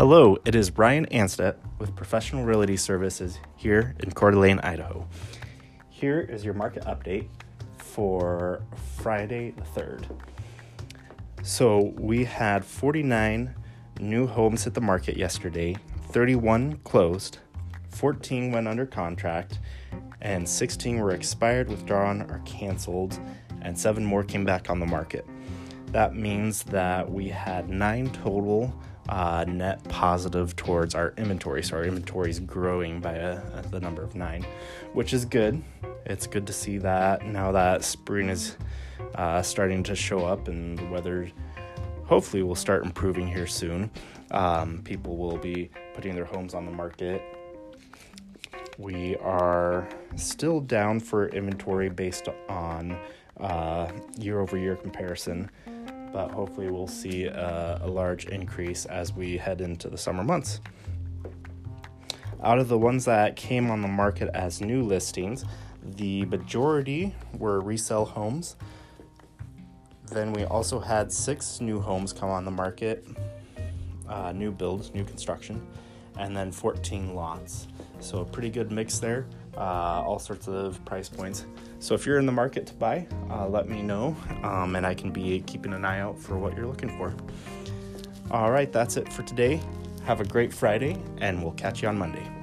Hello, it is Brian Anstedt with Professional Realty Services here in Coeur d'Alene, Idaho. Here is your market update for Friday the 3rd. So, we had 49 new homes hit the market yesterday, 31 closed, 14 went under contract, and 16 were expired, withdrawn, or canceled, and 7 more came back on the market. That means that we had 9 total uh, net positive towards our inventory. So our inventory is growing by a, a, the number of nine, which is good. It's good to see that now that spring is uh, starting to show up and the weather hopefully will start improving here soon. Um, people will be putting their homes on the market. We are still down for inventory based on uh, year over year comparison but hopefully we'll see a, a large increase as we head into the summer months. Out of the ones that came on the market as new listings, the majority were resale homes. Then we also had six new homes come on the market, uh, new builds, new construction, and then 14 lots. So a pretty good mix there uh, all sorts of price points. So if you're in the market to buy, uh, let me know, um, and I can be keeping an eye out for what you're looking for. All right, that's it for today. Have a great Friday, and we'll catch you on Monday.